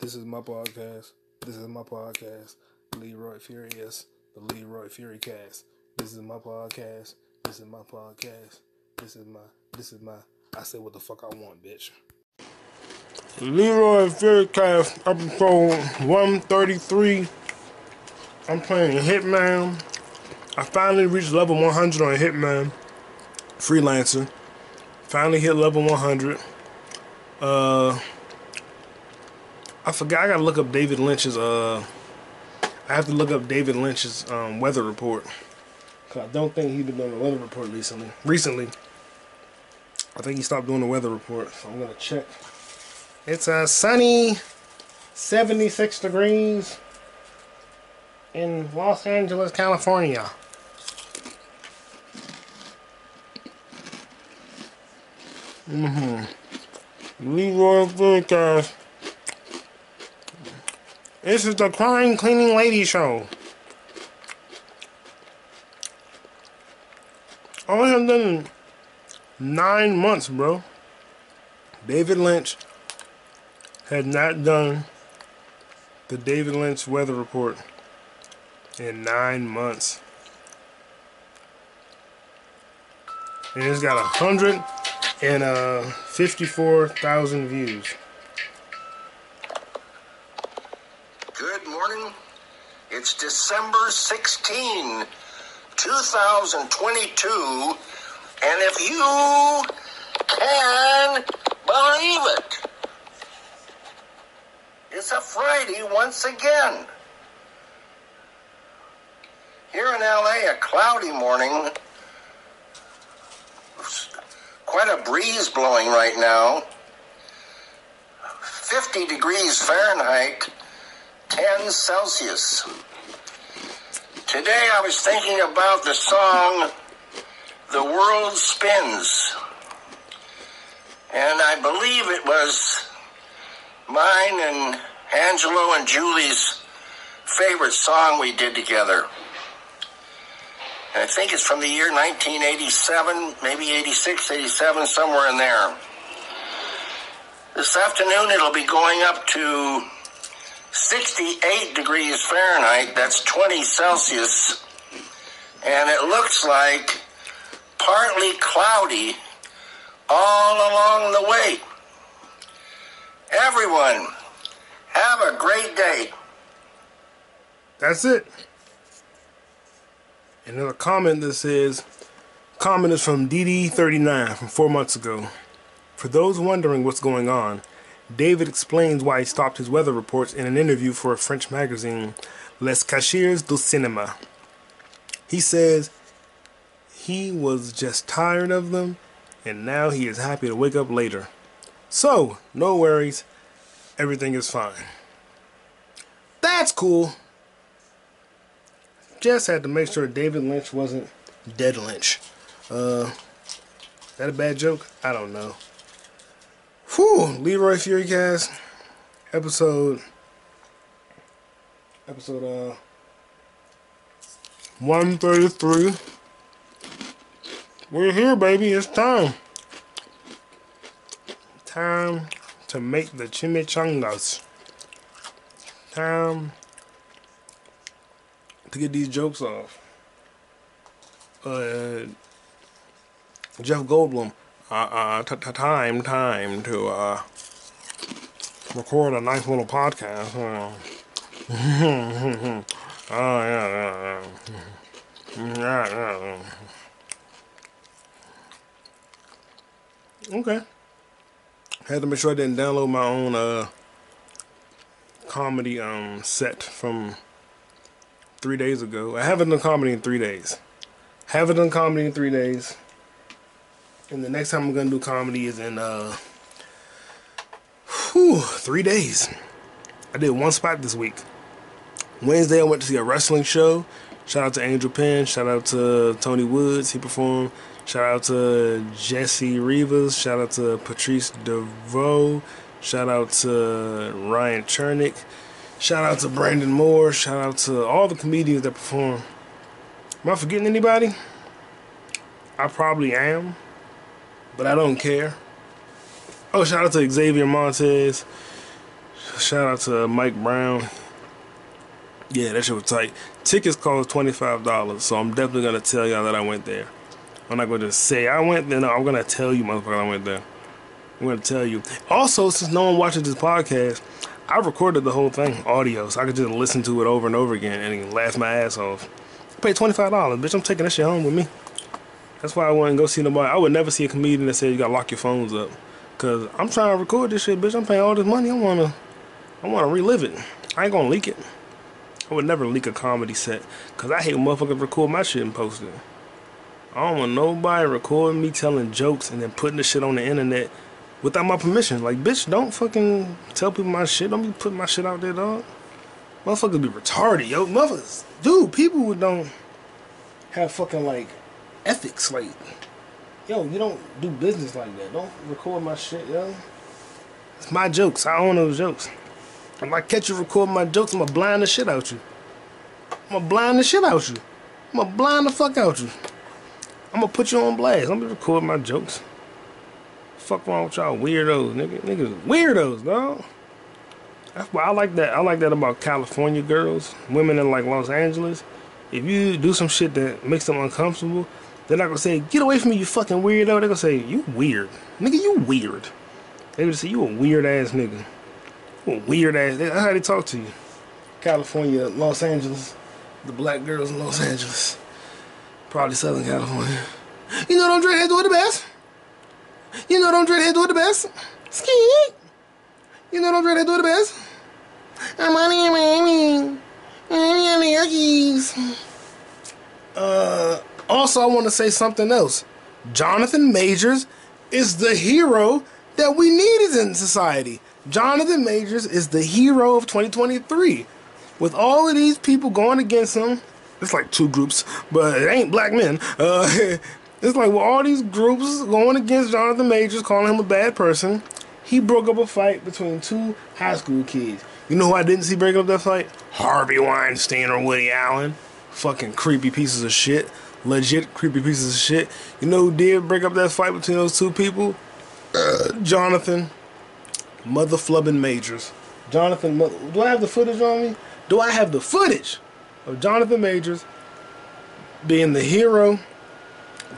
This is my podcast. This is my podcast. Leroy Furious, the Leroy Furicast. This is my podcast. This is my podcast. This is my. This is my. I say what the fuck I want, bitch. Leroy Furicast, episode 133. I'm playing Hitman. I finally reached level 100 on Hitman. Freelancer. Finally hit level 100. Uh. I forgot. I gotta look up David Lynch's. Uh, I have to look up David Lynch's um, weather report. Cause I don't think he's been doing the weather report recently. Recently, I think he stopped doing the weather report. So I'm gonna check. It's a sunny, 76 degrees in Los Angeles, California. Mm-hmm. Leroy Forecast. This is the Crying Cleaning Lady Show. I have done nine months, bro. David Lynch had not done the David Lynch weather report in nine months. And it's got a uh, 54,000 views. Good morning. It's December 16, 2022. And if you can believe it, it's a Friday once again. Here in LA, a cloudy morning. Quite a breeze blowing right now. 50 degrees Fahrenheit. 10 Celsius. Today I was thinking about the song The World Spins. And I believe it was mine and Angelo and Julie's favorite song we did together. And I think it's from the year 1987, maybe 86, 87, somewhere in there. This afternoon it'll be going up to 68 degrees Fahrenheit, that's 20 Celsius, and it looks like partly cloudy all along the way. Everyone, have a great day. That's it. And then a comment that says, comment is from DD39 from four months ago. For those wondering what's going on, David explains why he stopped his weather reports in an interview for a French magazine, Les Cahiers du Cinéma. He says he was just tired of them and now he is happy to wake up later. So, no worries, everything is fine. That's cool. Just had to make sure David Lynch wasn't dead Lynch. Uh, that a bad joke? I don't know. Whew, Leroy Furicast, episode, episode uh, one thirty three. We're here, baby. It's time. Time to make the chimichangas. Time to get these jokes off. Uh, Jeff Goldblum uh, uh, time, time to uh, record a nice little podcast. Oh yeah. yeah, yeah. Okay. Had to make sure I didn't download my own uh comedy um set from three days ago. I haven't done comedy in three days. Haven't done comedy in three days. And the next time I'm gonna do comedy is in uh whew, three days. I did one spot this week. Wednesday I went to see a wrestling show. Shout out to Angel Penn, shout out to Tony Woods, he performed. Shout out to Jesse Rivas, shout out to Patrice DeVoe, shout out to Ryan Chernick, shout out to Brandon Moore, shout out to all the comedians that perform. Am I forgetting anybody? I probably am but I don't care. Oh, shout out to Xavier Montez. Shout out to Mike Brown. Yeah, that shit was tight. Tickets cost twenty five dollars, so I'm definitely gonna tell y'all that I went there. I'm not gonna say I went there. No, I'm gonna tell you, motherfucker, I went there. I'm gonna tell you. Also, since no one watches this podcast, I recorded the whole thing audio, so I could just listen to it over and over again and laugh my ass off. I paid twenty five dollars, bitch. I'm taking that shit home with me. That's why I wouldn't go see nobody. I would never see a comedian that said you gotta lock your phones up. Cause I'm trying to record this shit, bitch. I'm paying all this money. I wanna, I wanna relive it. I ain't gonna leak it. I would never leak a comedy set. Cause I hate motherfuckers record my shit and post it. I don't want nobody recording me telling jokes and then putting the shit on the internet without my permission. Like, bitch, don't fucking tell people my shit. Don't be putting my shit out there, dog. Motherfuckers be retarded, yo. Motherfuckers, dude, people who don't have fucking like ethics, like yo, you don't do business like that. Don't record my shit, yo. It's my jokes. I own those jokes. If I catch you recording my jokes, I'm gonna blind the shit out you. I'm gonna blind the shit out you. I'm gonna blind the fuck out you. I'm gonna put you on blast. I'm gonna record my jokes. Fuck wrong with y'all weirdos, nigga. Niggas weirdos, dog. That's why I like that. I like that about California girls, women in like Los Angeles. If you do some shit that makes them uncomfortable, they're not gonna say, "Get away from me, you fucking weirdo." They're gonna say, "You weird, nigga. You weird." They would say, "You a weird ass nigga. You a weird ass." That's how they talk to you. California, Los Angeles, the black girls in Los Angeles, probably Southern California. You know, them dreadheads do it the best. You know, them dreadheads do it the best. Ski. You know, them dreadheads do it the best. I'm on here, Miami. I'm Yankees. Uh. Also, I want to say something else. Jonathan Majors is the hero that we needed in society. Jonathan Majors is the hero of 2023. With all of these people going against him, it's like two groups, but it ain't black men. Uh, it's like with all these groups going against Jonathan Majors, calling him a bad person, he broke up a fight between two high school kids. You know who I didn't see break up that fight? Harvey Weinstein or Woody Allen. Fucking creepy pieces of shit legit creepy pieces of shit. You know who did break up that fight between those two people? Uh, Jonathan, mother flubbing Majors. Jonathan, do I have the footage on me? Do I have the footage of Jonathan Majors being the hero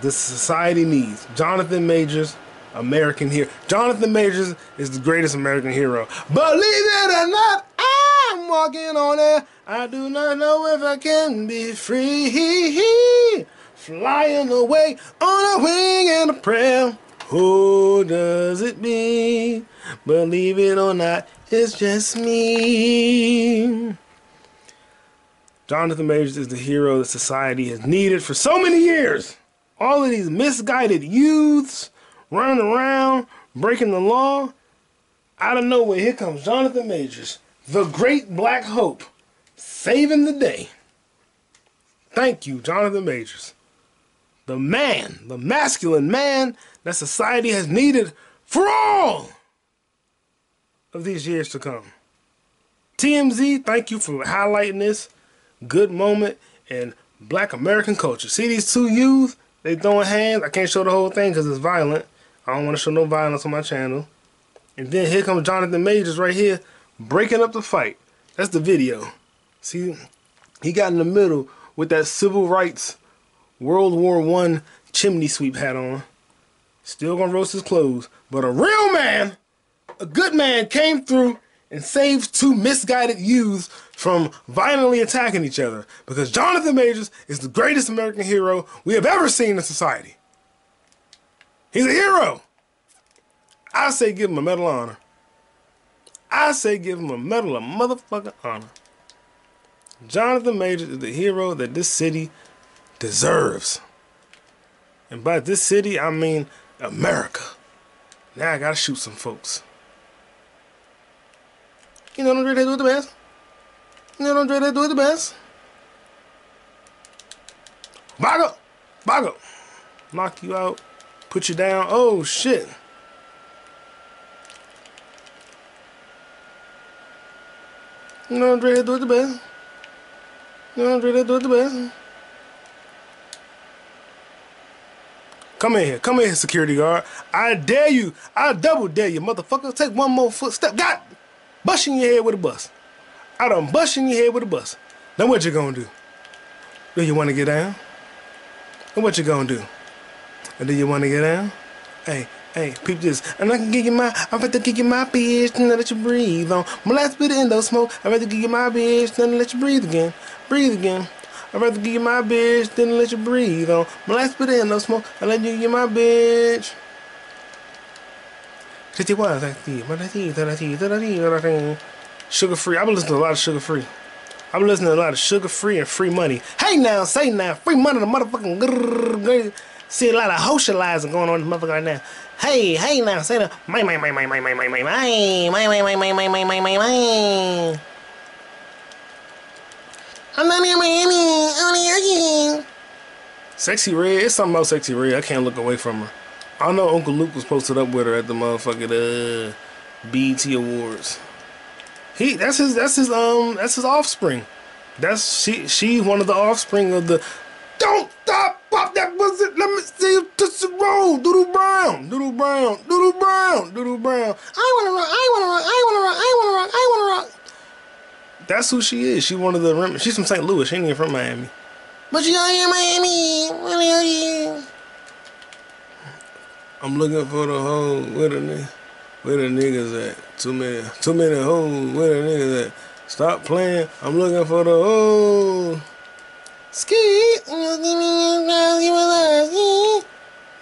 this society needs? Jonathan Majors, American hero. Jonathan Majors is the greatest American hero. Believe it or not, I'm walking on air. I do not know if I can be free. Flying away on a wing and a prayer. Who does it mean? Believe it or not, it's just me. Jonathan Majors is the hero that society has needed for so many years. All of these misguided youths running around, breaking the law. Out of nowhere, here comes Jonathan Majors, the great black hope, saving the day. Thank you, Jonathan Majors. The man, the masculine man that society has needed for all of these years to come. TMZ, thank you for highlighting this good moment in black American culture. See these two youths? They throwing hands. I can't show the whole thing because it's violent. I don't want to show no violence on my channel. And then here comes Jonathan Majors right here breaking up the fight. That's the video. See, he got in the middle with that civil rights World War One chimney sweep hat on. Still gonna roast his clothes. But a real man, a good man, came through and saved two misguided youths from violently attacking each other. Because Jonathan Majors is the greatest American hero we have ever seen in society. He's a hero. I say give him a Medal of Honor. I say give him a Medal of Motherfucking Honor. Jonathan Majors is the hero that this city deserves. And by this city, I mean America. Now I gotta shoot some folks. You know, Andre, they do it the best. You know, Andre, they do it the best. Bago! Bago! Knock you out. Put you down. Oh, shit. You know, Andre, do it the best. You know, Andre, do it the best. Come in here. Come in here, security guard. I dare you. I double dare you, motherfucker. Take one more footstep. God! bust in your head with a bus. I done bust your head with a bus. Now what you gonna do? Do you wanna get down? And what you gonna do? And do you wanna get down? Hey, hey, peep this. And I can give you my, I'm about to give you my bitch and let you breathe on. My last bit of endo smoke. I'm about to give you my bitch, then let you breathe again. Breathe again. I'd rather give you my bitch than let you breathe on. My last bit of endo smoke. I let you give my bitch. Sugar free. I've been listening to a lot of sugar free. I've been listening to a lot of sugar free and free money. Hey now, say now, free money, the motherfucking See a lot of socializing going on in this motherfucker right now. Hey, hey now, say that. My, my, my, my, my, my, my, my, my, my, my, my, my, my, my, my, my. I'm not in Miami. I'm in Sexyy Red, it's something about Sexyy Red. I can't look away from her. I know Uncle Luke was posted up with her at the motherfucking uh, BET Awards. He that's his that's his um that's his offspring. That's she she's one of the offspring of the Don't stop pop that was it. Let me see you touch the road. Doodle Brown. Doodle Brown. Doodle Brown. Doodle Brown. I wanna rock, I wanna rock, I wanna rock, I wanna rock, I wanna rock. That's who she is. She one of the she's from St. Louis. She ain't even from Miami. But she out here in Miami. I'm looking for the hoe a nigga. Where the niggas at? Too many, too many hoes. Where the niggas at? Stop playing. I'm looking for the hoes. Ski.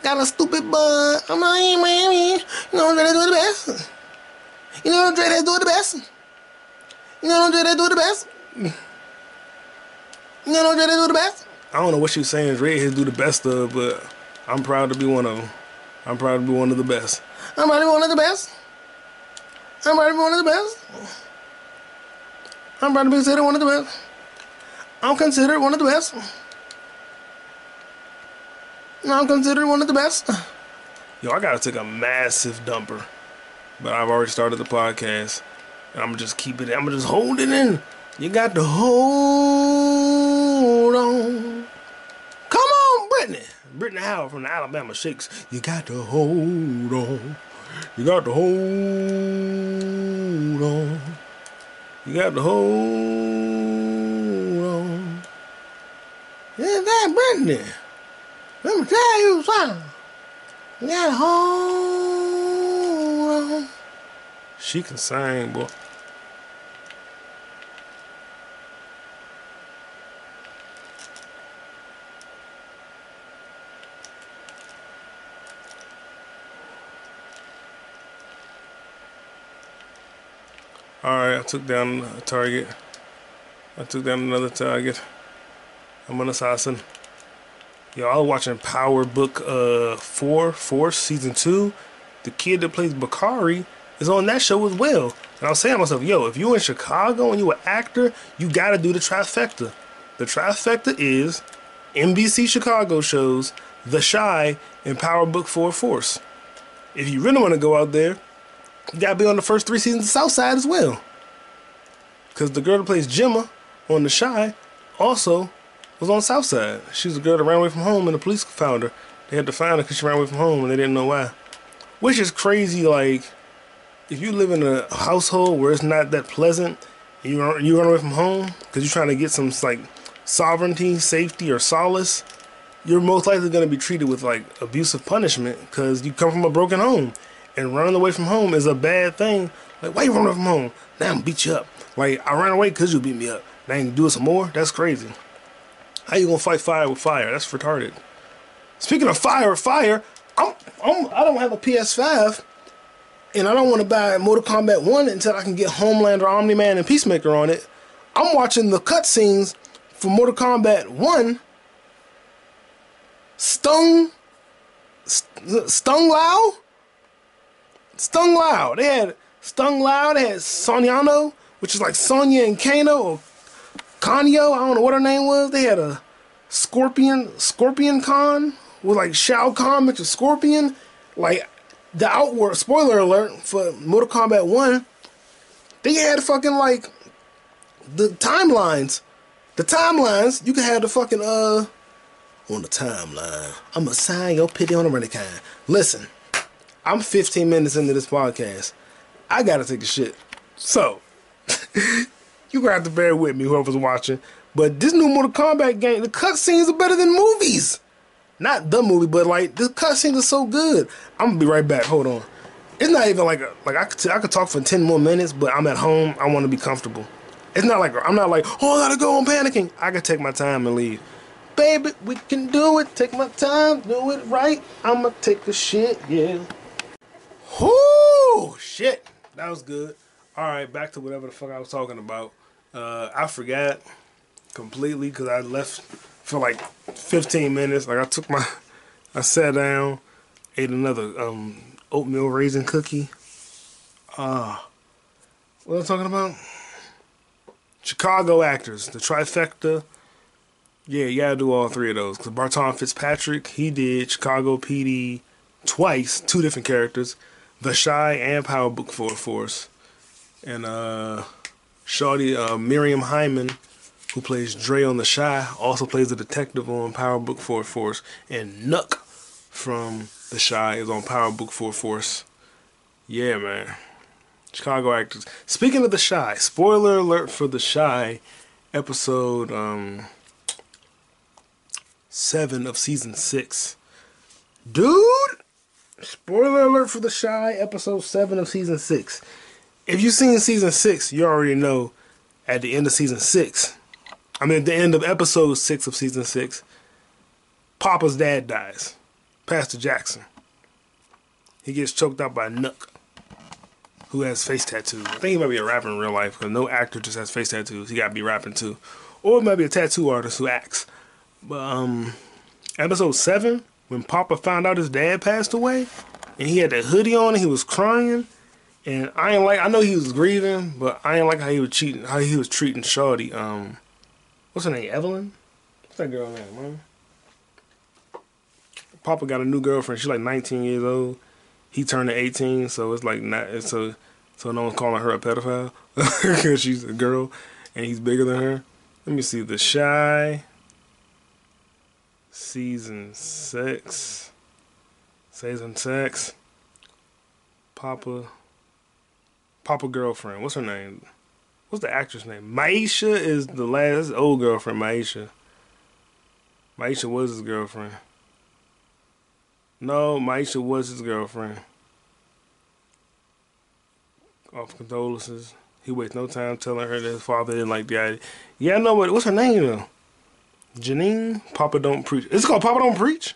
Got a stupid butt. I'm not in Miami. You know Dre do the best. You know Dre do the best. You know Dre they do the best. You know Dre they do the best. I don't know what she's saying. Redheads do the best of, but I'm proud to be one of them. I'm proud to be one of the best. I'm proud to be one of the best. I'm proud to be one of the best. I'm ready to be considered one of the best. I'm considered one of the best. I'm considered one of the best. Yo, I gotta take a massive dumper. But I've already started the podcast. And I'm gonna just keep it, I'm gonna just hold it in. You got to hold on. Come on, Brittany. Brittany Howard from the Alabama Shakes. You got to hold on. You got to hold on. You got to hold on. Is that Brittany? Let me tell you something. You got to hold on. She can sing, boy. Alright, I took down a target. I took down another target. I'm an assassin. Was watching Power Book uh 4, Force Season 2. The kid that plays Bakari is on that show as well. And I was saying to myself, yo, if you're in Chicago and you're an actor, you gotta do the trifecta. The trifecta is NBC Chicago shows, The Chi, and Power Book 4 Force. If you really want to go out there, you gotta be on the first three seasons of Southside as well. Cause the girl that plays Gemma on The Chi also was on Southside. She was the girl that ran away from home and the police found her. They had to find her because she ran away from home and they didn't know why. Which is crazy, like, if you live in a household where it's not that pleasant, you run, you run away from home because you're trying to get some, like, sovereignty, safety, or solace, you're most likely going to be treated with, like, abusive punishment because you come from a broken home and running away from home is a bad thing. Like, why you running from home? Now I'm beat you up. Like, I ran away because you beat me up. Now you can do it some more? That's crazy. How you gonna fight fire with fire? That's retarded. Speaking of fire fire, I'm, I'm I don't have a PS5, and I don't want to buy Mortal Kombat One until I can get Homelander, Omni Man, and Peacemaker on it. I'm watching the cutscenes for Mortal Kombat One. Stung, Stung Lao Stung Lao. They had Stung Lao. They had Sonyano, which is like Sonya and Kano or Kanyo. I don't know what her name was. They had a Scorpion, Scorpion Con with like Shao Kahn, which is Scorpion. Like the outward spoiler alert for Mortal Kombat One. They had fucking like the timelines. The timelines. You can have the fucking uh on the timeline. I'ma sign your pity on the running Listen. I'm 15 minutes into this podcast. I gotta take a shit. So, you gonna have to bear with me, whoever's watching. But this new Mortal Kombat game, the cutscenes are better than movies. Not the movie, but like the cutscenes are so good. I'm gonna be right back. Hold on. It's not even like a, like I could t- I could talk for ten more minutes, but I'm at home. I want to be comfortable. It's not like I'm not like oh I gotta go. I'm panicking. I can take my time and leave. Baby, we can do it. Take my time, do it right. I'ma take a shit, yeah. Whoo, shit. That was good. All right, back to whatever the fuck I was talking about. Uh, I forgot completely because I left for like 15 minutes. Like I took my, I sat down, ate another um, oatmeal raisin cookie. Uh, what am I talking about? Chicago actors, the trifecta. Yeah, you gotta do all three of those. Cause Barton Fitzpatrick, he did Chicago PD twice, two different characters, The Chi and Power Book for Force, and uh, Shawty uh, Miriam Hyman, who plays Dre on The Chi, also plays the detective on Power Book for Force, and Nuck from The Chi is on Power Book for Force. Yeah, man. Chicago actors. Speaking of The Chi, spoiler alert for The Chi, episode um seven of season six. Dude, spoiler alert for The Chi, episode seven of season six. If you've seen season six, you already know at the end of season six, I mean, at the end of episode six of season six, Papa's dad dies. Pastor Jackson. He gets choked out by Nuck, who has face tattoos. I think he might be a rapper in real life because no actor just has face tattoos. He got to be rapping too. Or it might be a tattoo artist who acts. But um, episode seven, when Papa found out his dad passed away, and he had that hoodie on, and he was crying, and I ain't like I know he was grieving, but I ain't like how he was cheating, how he was treating Shorty. Um, what's her name? Evelyn. What's that girl name, man? Papa got a new girlfriend. She's like 19 years old. He turned to 18, so it's like not so so no one's calling her a pedophile because she's a girl and he's bigger than her. Let me see the Chi season six. Season six. Papa. Papa girlfriend. What's her name? What's the actress name? Maisha is the last old girlfriend. Maisha. Maisha was his girlfriend. No, Maisha was his girlfriend. Off condolences. He wastes no time telling her that his father didn't like the idea. Yeah, I know what. What's her name though? Janine, Papa Don't Preach. It's called Papa Don't Preach?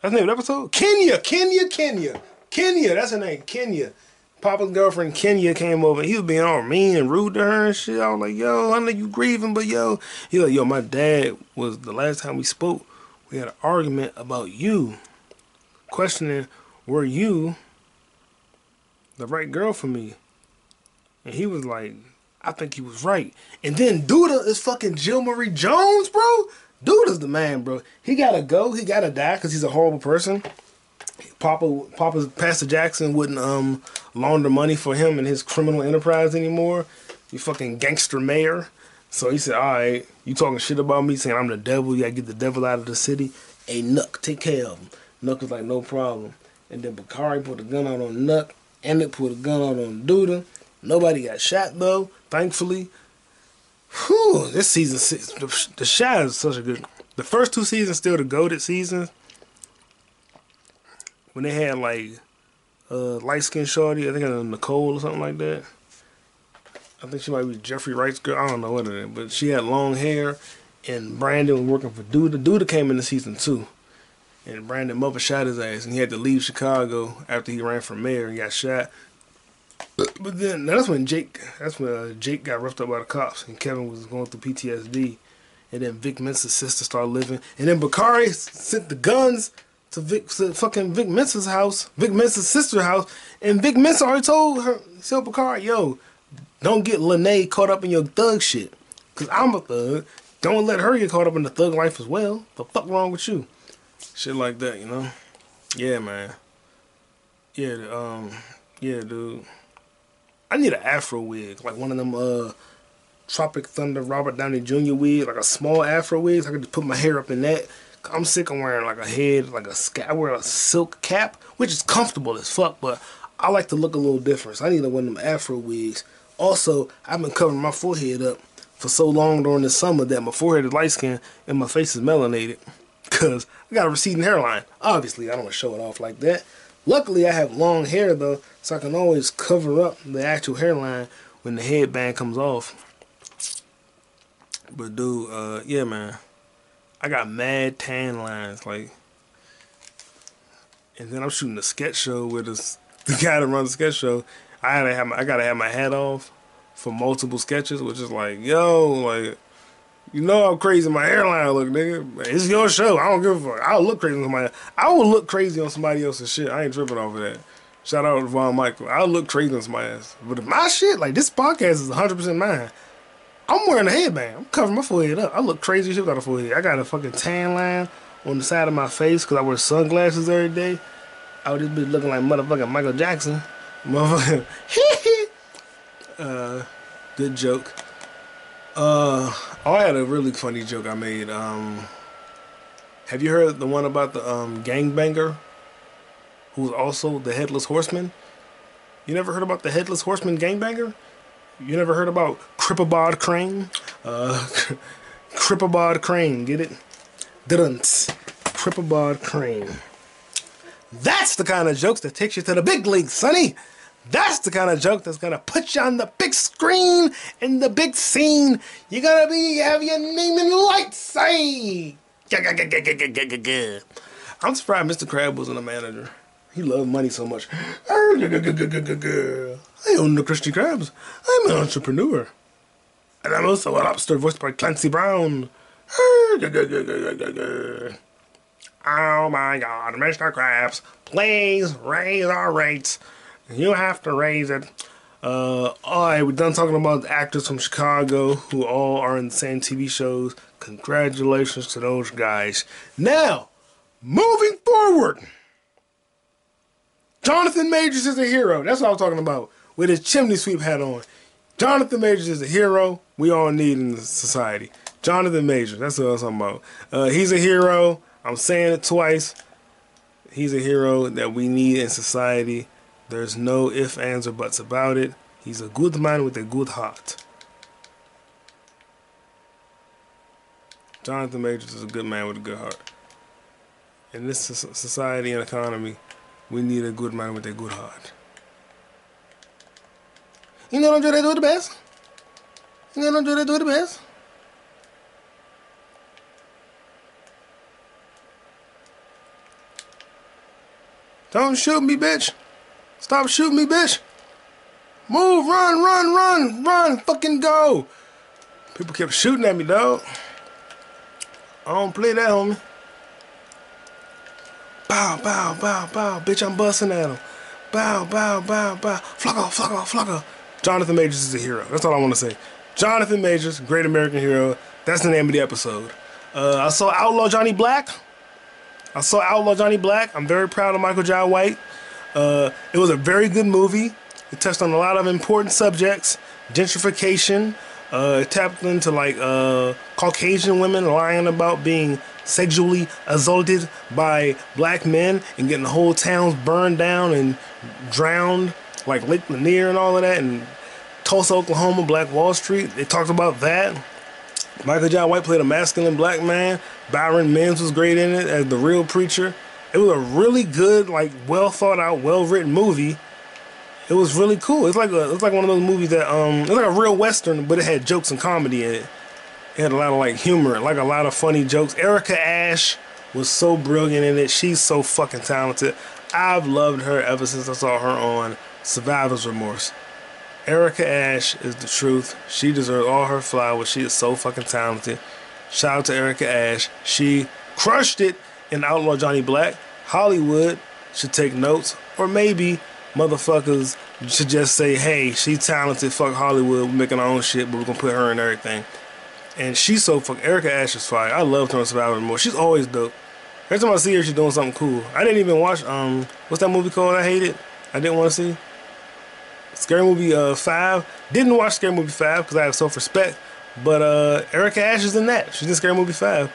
That's the name of the episode? Kenya, Kenya, Kenya. Kenya, that's her name, Kenya. Papa's girlfriend Kenya came over. He was being all mean and rude to her and shit. I was like, yo, I know you grieving, but yo. He like, yo, my dad was the last time we spoke, we had an argument about you. Questioning, were you the right girl for me? And he was like, I think he was right. And then Douda is fucking Jill Marie Jones, bro. Douda's the man, bro. He gotta go. He gotta die because he's a horrible person. Papa, Papa, Pastor Jackson wouldn't um launder money for him and his criminal enterprise anymore. You fucking gangster mayor. So he said, "All right, you talking shit about me, saying I'm the devil. You gotta get the devil out of the city. Hey, Nuck, take care of him." Nuck was like, "No problem." And then Bakari put a gun out on Nuck, and it put a gun out on Douda. Nobody got shot though, thankfully. Whew, this season six, the, the is such a good. The first two seasons still the goaded seasons. When they had like uh, light skinned shorty, I think it was Nicole or something like that. I think she might be Jeffrey Wright's girl. I don't know what it is, but she had long hair, and Brandon was working for Douda. Douda came in the season two, and Brandon mother shot his ass, and he had to leave Chicago after he ran for mayor and got shot. But then that's when Jake, that's when uh, Jake got roughed up by the cops, and Kevin was going through PTSD, and then Vic Mensa's sister started living, and then Bakari sent the guns to Vic, fucking Vic Mensa's house, Vic Mensa's sister's house, and Vic Mensa already told her, tell Bakari, yo, don't get Lene caught up in your thug shit, cause I'm a thug. Don't let her get caught up in the thug life as well. The fuck wrong with you? Shit like that, you know? Yeah, man. Yeah, um, yeah, dude. I need an afro wig, like one of them uh Tropic Thunder Robert Downey Jr. wig, like a small afro wig. So I could just put my hair up in that. I'm sick of wearing like a head, like a I wear a silk cap, which is comfortable as fuck, but I like to look a little different. So I need to of them afro wigs Also, I've been covering my forehead up for so long during the summer that my forehead is light skinned and my face is melanated. Cause I got a receding hairline. Obviously, I don't want to show it off like that. Luckily, I have long hair though, so I can always cover up the actual hairline when the headband comes off. But dude, uh, yeah, man, I got mad tan lines, like, and then I'm shooting a sketch show with this the guy that runs the sketch show. I to have my, I gotta have my hat off for multiple sketches, which is like, yo, like, you know how crazy my hairline look, nigga. It's your show. I don't give a fuck. I'll look crazy on somebody. I will look crazy on somebody else's shit. I ain't tripping off of that. Shout out to Von Michael. I'll look crazy on somebody else. But my shit, like this podcast is 100% mine. I'm wearing a headband. I'm covering my forehead up. I look crazy shit without a forehead. I got a fucking tan line on the side of my face because I wear sunglasses every day. I would just be looking like motherfucking Michael Jackson. Motherfucker. uh, good joke. Uh, oh, I had a really funny joke I made. Um, have you heard the one about the um, gangbanger who's also the headless horseman? You never heard about the headless horseman gangbanger? You never heard about Cripplebod Crane? Uh, Cripabod Crane, get it? Didn't. Cripabod Crane. That's the kind of jokes that takes you to the big leagues, sonny. That's the kind of joke that's gonna put you on the big screen in the big scene. You're gonna be have your name in lights. Say, I'm surprised Mr. Crab wasn't a manager. He loved money so much. I own the Krusty Krabs. I'm an entrepreneur. And I'm also a lobster voiced by Clancy Brown. Oh my god, Mr. Krabs, please raise our rates. You have to raise it. Uh, alright, we're done talking about the actors from Chicago who all are in the same TV shows. Congratulations to those guys. Now, moving forward. Jonathan Majors is a hero. That's what I was talking about. With his chimney sweep hat on. Jonathan Majors is a hero we all need in society. Jonathan Majors. That's what I was talking about. Uh, he's a hero. I'm saying it twice. He's a hero that we need in society. There's no ifs, ands, or buts about it. He's a good man with a good heart. Jonathan Majors is a good man with a good heart. In this society and economy, we need a good man with a good heart. You know what I'm trying to do the best? You know what I'm trying to do the best? Don't shoot me, bitch. Stop shooting me, bitch. Move, run, run, run, run, fucking go. People kept shooting at me, dog. I don't play that, homie. Bow, bow, bow, bow. Bitch, I'm busting at him. Bow, bow, bow, bow. Flock off, flock off, flock off. Jonathan Majors is a hero. That's all I want to say. Jonathan Majors, great American hero. That's the name of the episode. Uh, I saw Outlaw Johnny Black. I saw Outlaw Johnny Black. I'm very proud of Michael Jai White. Uh, it was a very good movie. It touched on a lot of important subjects, gentrification. Uh, it tapped into like uh, Caucasian women lying about being sexually assaulted by black men and getting whole towns burned down and drowned, like Lake Lanier and all of that, and Tulsa, Oklahoma, Black Wall Street. They talked about that. Michael Jai White played a masculine black man. Byron Minns was great in it as the real preacher. It was a really good, like, well thought out, well written movie. It was really cool. It's like a, it's like one of those movies that um, it's like a real western, but it had jokes and comedy in it. It had a lot of like humor, like a lot of funny jokes. Erica Ash was so brilliant in it. She's so fucking talented. I've loved her ever since I saw her on Survivor's Remorse. Erica Ash is the truth. She deserves all her flowers. She is so fucking talented. Shout out to Erica Ash. She crushed it in Outlaw Johnny Black. Hollywood should take notes, or maybe motherfuckers should just say, "Hey, she's talented. Fuck Hollywood. We're making our own shit, but we're gonna put her in everything." And she's so fuck. Erica Ash is fire. I love her on Survivor more. She's always dope. Every time I see her, she's doing something cool. I didn't even watch um, what's that movie called? I hate it. I didn't want to see. Scary Movie uh five. Didn't watch Scary Movie five because I have self respect. But uh, Erica Ash is in that. She's in Scary Movie five.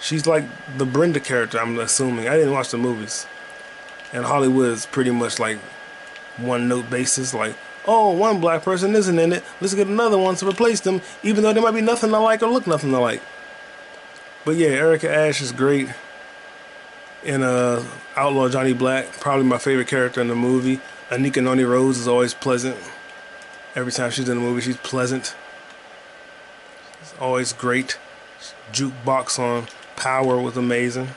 She's like the Brenda character, I'm assuming. I didn't watch the movies. And Hollywood is pretty much like one note basis, like, oh, one black person isn't in it. Let's get another one to replace them, even though they might be nothing alike or look nothing alike. But yeah, Erica Ash is great in uh, Outlaw Johnny Black. Probably my favorite character in the movie. Anika Noni Rose is always pleasant. Every time she's in the movie, she's pleasant. It's always great. Jukebox on Power was amazing.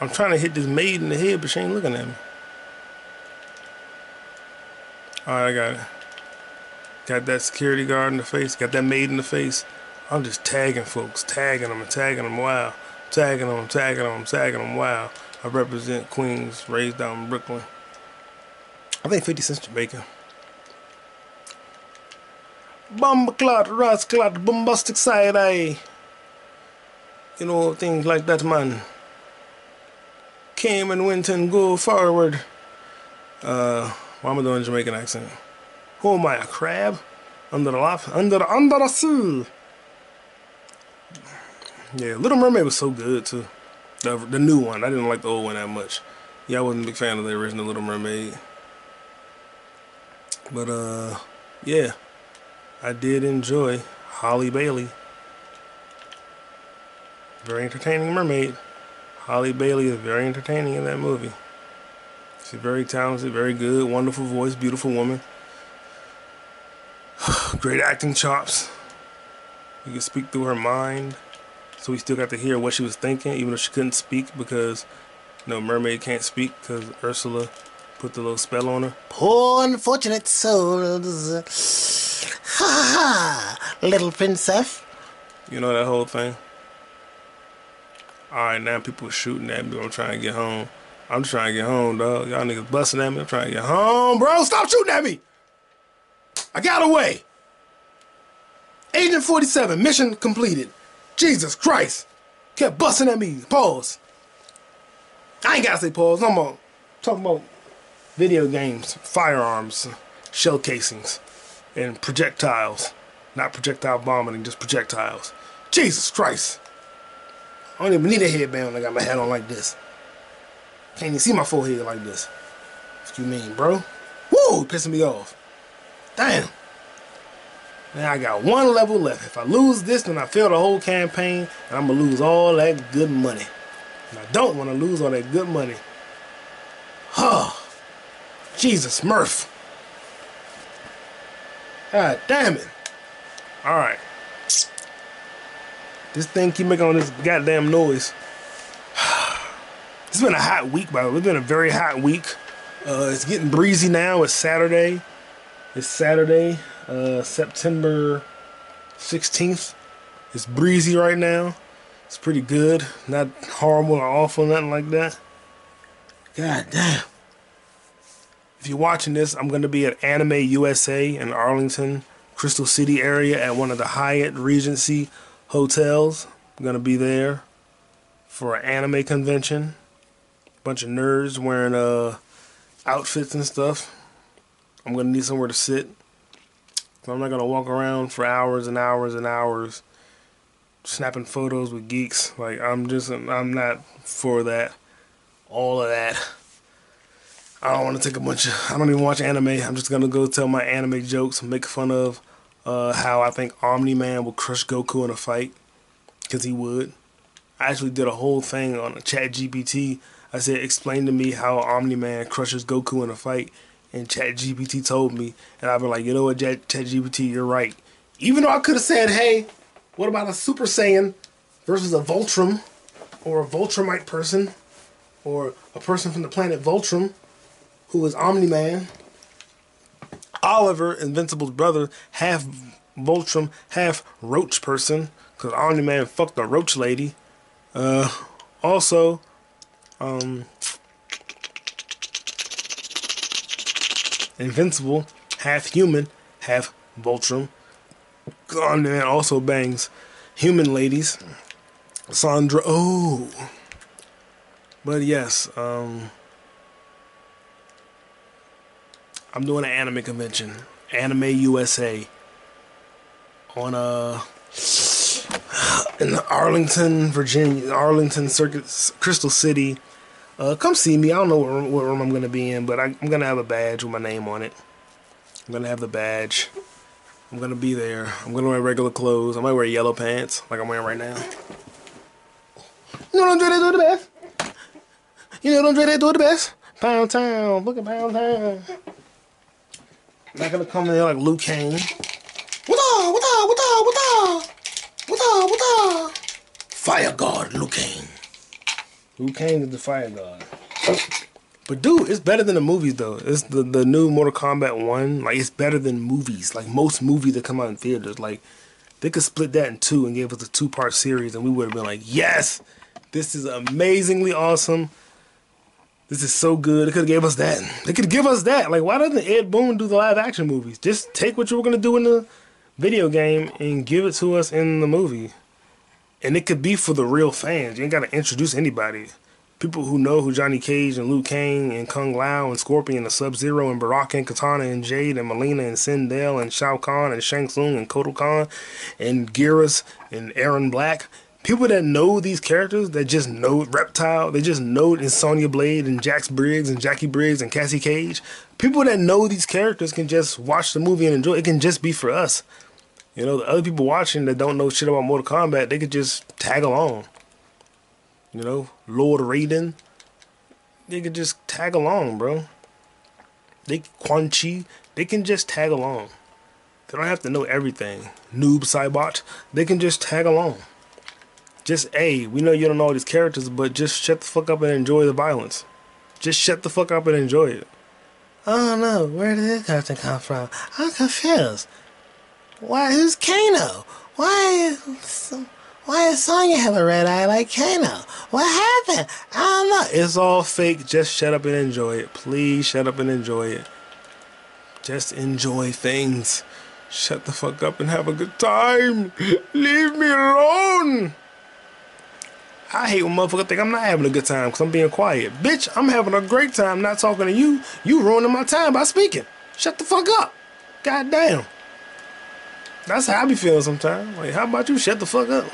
I'm trying to hit this maid in the head, but she ain't looking at me. Alright, I got it. Got that security guard in the face. Got that maid in the face. I'm just tagging folks, tagging them and tagging them. Wow. Tagging them, tagging them, tagging them. Wow. I represent Queens, raised down in Brooklyn. I think 50 Cent's Jamaican. Bomba clot, ras clot, bombastic side eye. You know, things like that, man came and went and go forward. Uh, why am I doing Jamaican accent? Who am I, a crab? Under the lap, under the under the sea. Yeah, Little Mermaid was so good too. The the new one. I didn't like the old one that much. Yeah, I wasn't a big fan of the original Little Mermaid. But uh, yeah, I did enjoy Halle Bailey. Very entertaining mermaid. Halle Bailey is very entertaining in that movie. She's very talented, very good, wonderful voice, beautiful woman. Great acting chops. You can speak through her mind. So we still got to hear what she was thinking, even though she couldn't speak because you no know, mermaid can't speak because Ursula put the little spell on her. Poor unfortunate souls. Ha ha, little princess. You know that whole thing? Alright, now people shooting at me. I'm trying to get home. I'm trying to get home, dog. Y'all niggas busting at me. I'm trying to get home, bro. Stop shooting at me. I got away. Agent 47, mission completed. Jesus Christ. Kept busting at me. Pause. I ain't gotta say pause. I'm about talking about video games, firearms, shell casings, and projectiles. Not projectile vomiting, just projectiles. Jesus Christ. I don't even need a headband when I got my hat on like this. Can't even see my forehead like this. What you mean, bro? Woo! Pissing me off. Damn. Now I got one level left. If I lose this, then I fail the whole campaign, and I'm gonna lose all that good money. And I don't want to lose all that good money. Huh. Jesus, Murph. God damn it. Alright. This thing keep making all this goddamn noise. it's been a hot week, by the way. It's been a very hot week. Uh, it's getting breezy now. It's Saturday. It's Saturday, uh, September 16th. It's breezy right now. It's pretty good. Not horrible or awful, nothing like that. God damn. If you're watching this, I'm going to be at Anime USA in Arlington, Crystal City area at one of the Hyatt Regency hotels. I'm gonna be there for an anime convention. A Bunch of nerds wearing uh outfits and stuff. I'm gonna need somewhere to sit. So I'm not gonna walk around for hours and hours and hours snapping photos with geeks. Like I'm just I'm not for that. All of that. I don't want to take a bunch of. I don't even watch anime. I'm just gonna go tell my anime jokes, and make fun of uh, how I think Omni Man will crush Goku in a fight because he would. I actually did a whole thing on a Chat GPT. I said, explain to me how Omni Man crushes Goku in a fight, and Chat GPT told me, and I've been like, you know what, Chat GPT, you're right. Even though I could have said, hey, what about a Super Saiyan versus a Viltrum, or a Viltrumite person, or a person from the planet Viltrum, who is Omni Man? Oliver, Invincible's brother, half Viltrum, half Roach person, because Omni Man fucked a Roach lady. Uh, also, um, Invincible, half human, half Viltrum. Omni Man also bangs human ladies. Sandra Oh. But yes, um, I'm doing an anime convention, Anime USA, on a in Arlington, Virginia, Arlington Circuit, Crystal City, uh, come see me. I don't know what room, what room I'm gonna be in, but I, I'm gonna have a badge with my name on it. I'm gonna have the badge. I'm gonna be there. I'm gonna wear regular clothes. I might wear yellow pants like I'm wearing right now. You know Andre they do the best. You know Andre they do the best. Pound Town, look at Pound Town. Not gonna come in there like Liu Kang. What up? What up? What up? What up? What up? What up? Fire God, Liu Kang. Liu Kang is the fire god. But dude, it's better than the movies though. It's the the new Mortal Kombat one. Like it's better than movies. Like most movies that come out in theaters. Like they could split that in two and give us a two part series, and we would have been like, yes, this is amazingly awesome. This is so good. They could have gave us that. They could give us that. Like, why doesn't Ed Boon do the live action movies? Just take what you were gonna do in the video game and give it to us in the movie. And it could be for the real fans. You ain't gotta introduce anybody. People who know who Johnny Cage and Liu Kang and Kung Lao and Scorpion and Sub Zero and Baraka and Katana and Jade and Mileena and Sindel and Shao Kahn and Shang Tsung and Kotal Khan and Geras and Erron Black. People that know these characters, that just know Reptile, they just know Sonya Blade and Jax Briggs and Jacqui Briggs and Cassie Cage. People that know these characters can just watch the movie and enjoy it. Can just be for us. You know, the other people watching that don't know shit about Mortal Kombat, they could just tag along. You know, Lord Raiden, they could just tag along, bro. They Quan Chi, they can just tag along. They don't have to know everything. Noob Saibot, they can just tag along. Just a we know you don't know all these characters, but just shut the fuck up and enjoy the violence. Just shut the fuck up and enjoy it. I don't know where did this character come from. I'm confused. Why? Who's Kano? Why? Why does Sonya have a red eye like Kano? What happened? I don't know. It's all fake. Just shut up and enjoy it. Please shut up and enjoy it. Just enjoy things. Shut the fuck up and have a good time. Leave me alone. I hate when motherfuckers think I'm not having a good time because I'm being quiet. Bitch, I'm having a great time not talking to you. You ruining my time by speaking. Shut the fuck up. God damn. That's how I be feeling sometimes. Like, how about you shut the fuck up?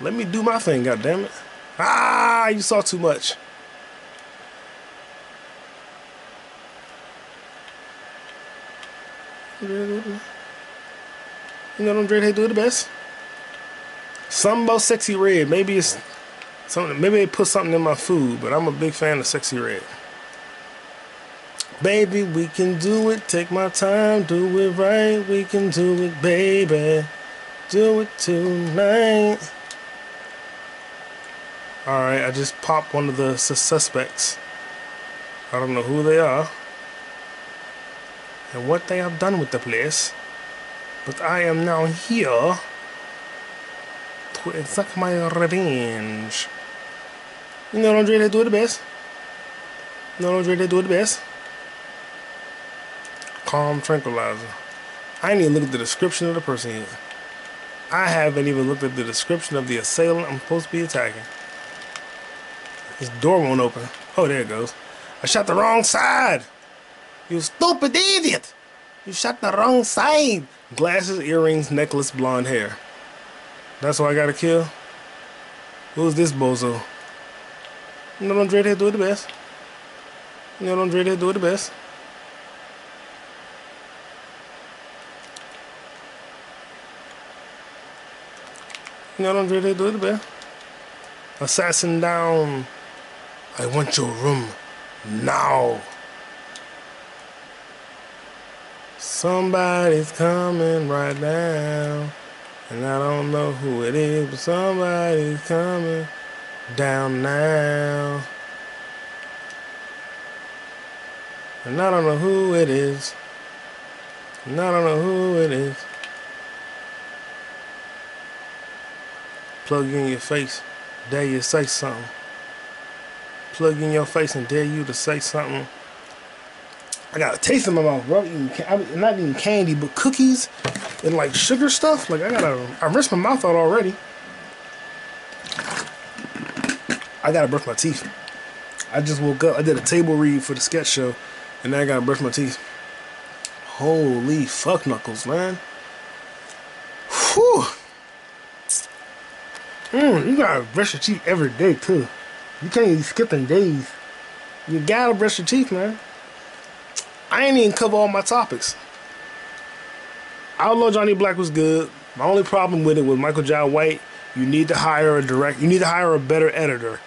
Let me do my thing, God damn it! Ah, you saw too much. You know them dread they do the best. Something about Sexyy Red. Maybe it's something. Maybe they put something in my food, but I'm a big fan of Sexyy Red. Baby, we can do it. Take my time, do it right. We can do it, baby. Do it tonight. Alright, I just popped one of the suspects. I don't know who they are and what they have done with the place, but I am now here to exact my revenge. You know, Andre, they do the best. You know, Andre, they do the best. Calm tranquilizer. I ain't even looked at the description of the person yet. I haven't even looked at the description of the assailant I'm supposed to be attacking. This door won't open. Oh, there it goes. I shot the wrong side. You stupid idiot. You shot the wrong side. Glasses, earrings, necklace, blonde hair. That's why I gotta kill? Who's this bozo? You know, don't dread do it the best. You know, don't dread do it the best. You know, don't dread do it the best. Assassin down. I want your room now. Somebody's coming right now. And I don't know who it is, but somebody's coming down now. And I don't know who it is. And I don't know who it is. Plug in your face. Dare you say something. Plug in your face and dare you to say something. I got a taste in my mouth, bro. I'm not eating candy, but cookies and like sugar stuff. Like I gotta, I rinsed my mouth out already. I gotta brush my teeth. I just woke up. I did a table read for the sketch show, and now I gotta brush my teeth. Holy fuck knuckles, man. Whew. Mm, you gotta brush your teeth every day too. You can't even skip them days. You gotta brush your teeth, man. I ain't even cover all my topics. Outlaw Johnny Black was good. My only problem with it was Michael Jai White. You need to hire a direct. You need to hire a better editor.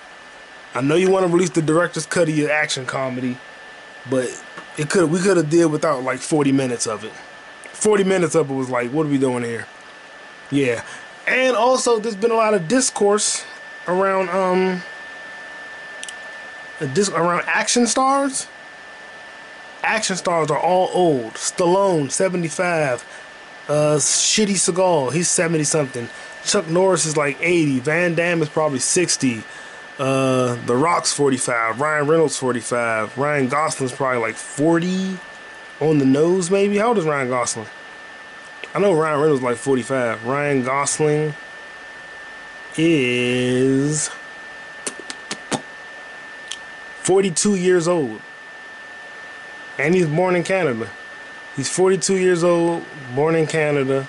I know you want to release the director's cut of your action comedy, but it could we could have did without like 40 minutes of it. 40 minutes of it was like, what are we doing here? Yeah, and also there's been a lot of discourse around um a dis- around action stars. Action stars are all old. Stallone, 75. Uh, Shitty Seagal, he's 70 something. Chuck Norris is like 80. Van Damme is probably 60. Uh, The Rock's 45. Ryan Reynolds 45. Ryan Gosling's probably like 40 on the nose, maybe. How old is Ryan Gosling? I know Ryan Reynolds like 45. Ryan Gosling is 42 years old. And he's born in Canada. He's 42 years old, born in Canada.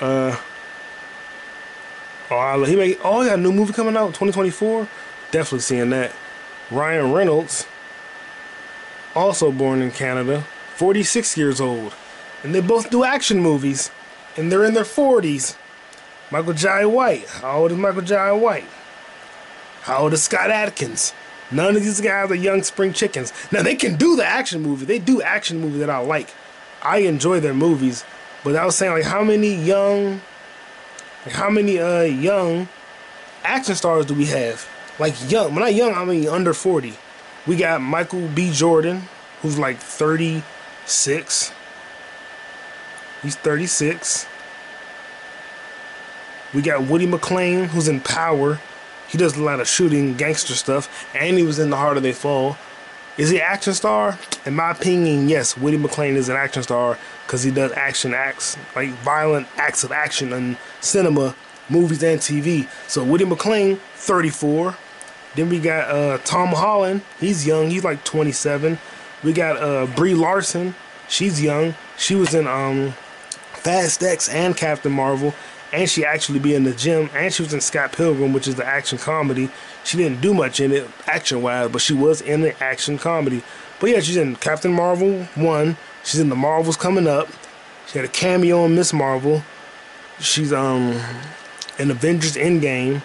Uh, oh, he made, oh, he got a new movie coming out 2024. Definitely seeing that. Ryan Reynolds, also born in Canada, 46 years old. And they both do action movies. And they're in their 40s. Michael Jai White. How old is Michael Jai White? How old is Scott Adkins? None of these guys are young spring chickens. Now they can do the action movie. They do action movies that I like. I enjoy their movies. But I was saying like how many young like how many uh young action stars do we have? Like young, when I young, I mean under 40. We got Michael B. Jordan, who's like 36. He's 36. We got Woody McClain, who's in Power. He does a lot of shooting, gangster stuff, and he was in The Harder They Fall. Is he an action star? In my opinion, yes. Woody McClain is an action star because he does action acts, like violent acts of action in cinema, movies, and TV. So Woody McClain, 34. Then we got uh, Tom Holland. He's young. He's like 27. We got uh, Brie Larson. She's young. She was in um, Fast X and Captain Marvel and she actually be in the gym and she was in Scott Pilgrim which is the action comedy. She didn't do much in it action wise but she was in the action comedy. But yeah she's in Captain Marvel 1 she's in the Marvels coming up. She had a cameo in Miss Marvel. She's um in Avengers Endgame.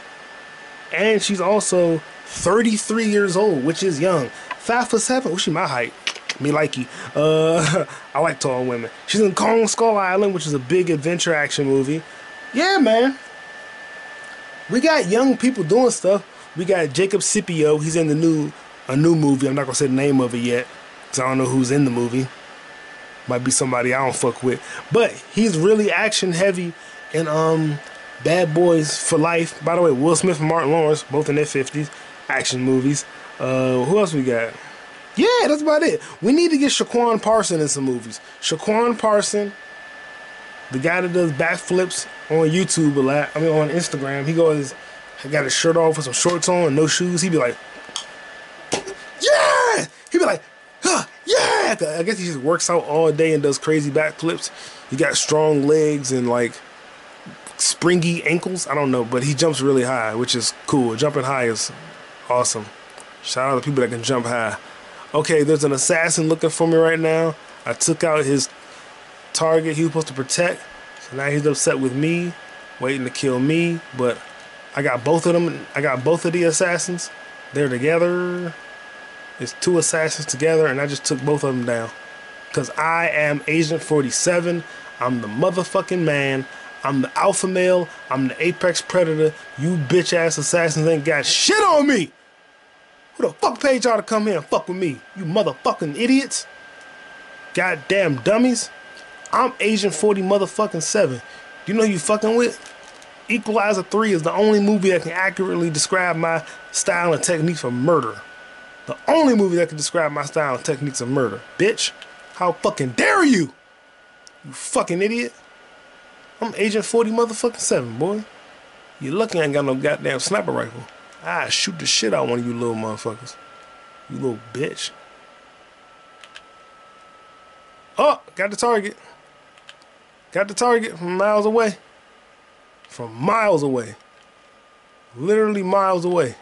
And she's also 33 years old which is young. 5 foot 7 oh she my height. Me likey. Uh, I like tall women. She's in Kong Skull Island, which is a big adventure action movie. Yeah, man. We got young people doing stuff. We got Jacob Scipio. He's in the new a new movie. I'm not gonna say the name of it yet, cause I don't know who's in the movie. Might be somebody I don't fuck with, but he's really action heavy and um, Bad Boys for Life. By the way, Will Smith and Martin Lawrence, both in their 50s, action movies. Uh, who else we got? Yeah, that's about it. We need to get Shaquan Parson in some movies. Shaquan Parson, the guy that does backflips on YouTube a lot. I mean, on Instagram, he goes, he got his shirt off with some shorts on and no shoes. He'd be like, yeah. He'd be like, huh, yeah. I guess he just works out all day and does crazy backflips. He got strong legs and like springy ankles. I don't know, but he jumps really high, which is cool. Jumping high is awesome. Shout out to people that can jump high. Okay, there's an assassin looking for me right now. I took out his target he was supposed to protect. So now he's upset with me, waiting to kill me. But I got both of them. I got both of the assassins. They're together. It's two assassins together, and I just took both of them down. Because I am Agent 47. I'm the motherfucking man. I'm the alpha male. I'm the apex predator. You bitch ass assassins ain't got shit on me. Who the fuck paid y'all to come here and fuck with me? You motherfucking idiots. Goddamn dummies. I'm Agent 40 motherfucking 7. Do you know you fucking with? Equalizer 3 is the only movie that can accurately describe my style and techniques for murder. The only movie that can describe my style and techniques of murder. Bitch, how fucking dare you? You fucking idiot. I'm Agent 40 motherfucking 7, boy. You're lucky I ain't got no goddamn sniper rifle. I shoot the shit out one of you little motherfuckers. You little bitch. Oh, got the target. Got the target from miles away. From miles away. Literally miles away.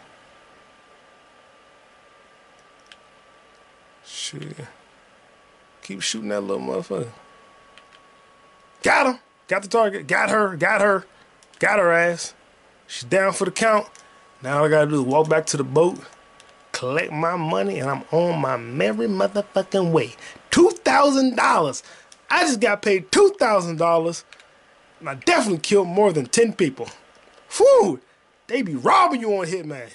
Shit. Keep shooting that little motherfucker. Got him. Got the target. Got her. Got her. Got her ass. She's down for the count. Now all I gotta do is walk back to the boat, collect my money, and I'm on my merry motherfucking way. Two thousand dollars. I just got paid two thousand dollars. And I definitely killed more than ten people. Whew! They be robbing you on Hitman.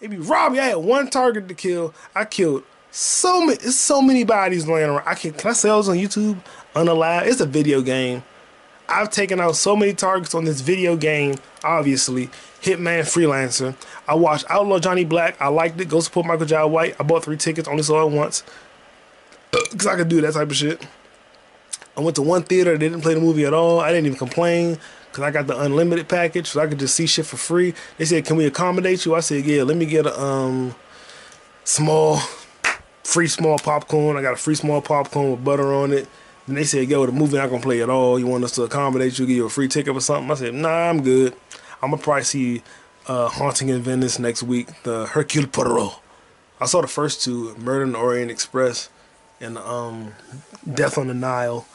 They be robbing. I had one target to kill. I killed so many. So many bodies laying around. I can. Can I I was on YouTube unalive? It's a video game. I've taken out so many targets on this video game. Obviously, Hitman Freelancer. I watched Outlaw Johnny Black. I liked it. Go support Michael Jai White. I bought three tickets. Only saw it once because I could do that type of shit. I went to one theater. They didn't play the movie at all. I didn't even complain because I got the unlimited package, so I could just see shit for free. They said, "Can we accommodate you?" I said, "Yeah, let me get a um small, free small popcorn. I got a free small popcorn with butter on it." And they said, "Yo, the movie not gonna play at all. You want us to accommodate you, give you a free ticket or something?" I said, "Nah, I'm good. I'm gonna probably see uh, Haunting in Venice next week, the Hercule Poirot. I saw the first two, Murder in the Orient Express and um, Death on the Nile."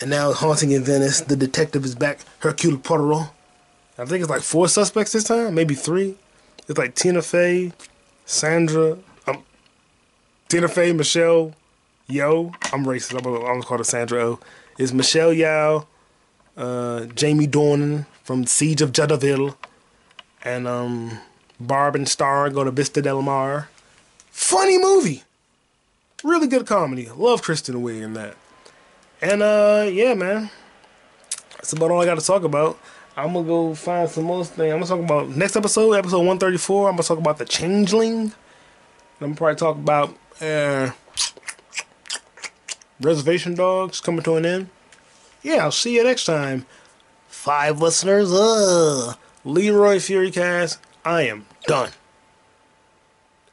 And now Haunting in Venice, the detective is back, Hercule Poirot. I think it's like four suspects this time, maybe three. It's like Tina Fey, Sandra, um, Tina Fey, Michelle, Yo. I'm racist. I'm gonna, call her Sandra O. It's Michelle Yeoh, uh, Jamie Dornan from Siege of Jadotville, and um, Barb and Star go to Vista Del Mar. Funny movie. Really good comedy. Love Kristen Wiig in that. And uh, yeah, man, that's about all I got to talk about. I'm gonna go find some more things. I'm gonna talk about next episode, episode 134. I'm gonna talk about the Changeling. I'm probably talk about uh, Reservation Dogs coming to an end. Yeah, I'll see you next time. Five listeners, uh, Leroy Furicast. I am done.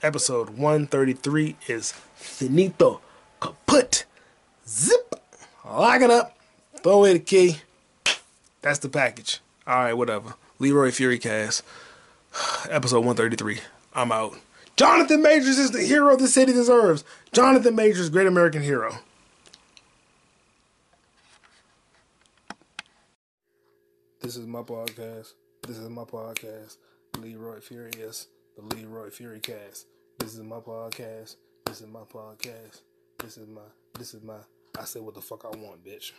Episode 133 is finito, kaput, zip lock it up, throw away the key. That's the package. All right, whatever. Leroy Furicast, episode 133. I'm out. Jonathan Majors is the hero the city deserves. Jonathan Majors, great American hero. This is my podcast. This is my podcast. Leroy Furious, the Leroy Furicast. This is my podcast. This is my podcast. This is my. This is my. I say what the fuck I want, bitch.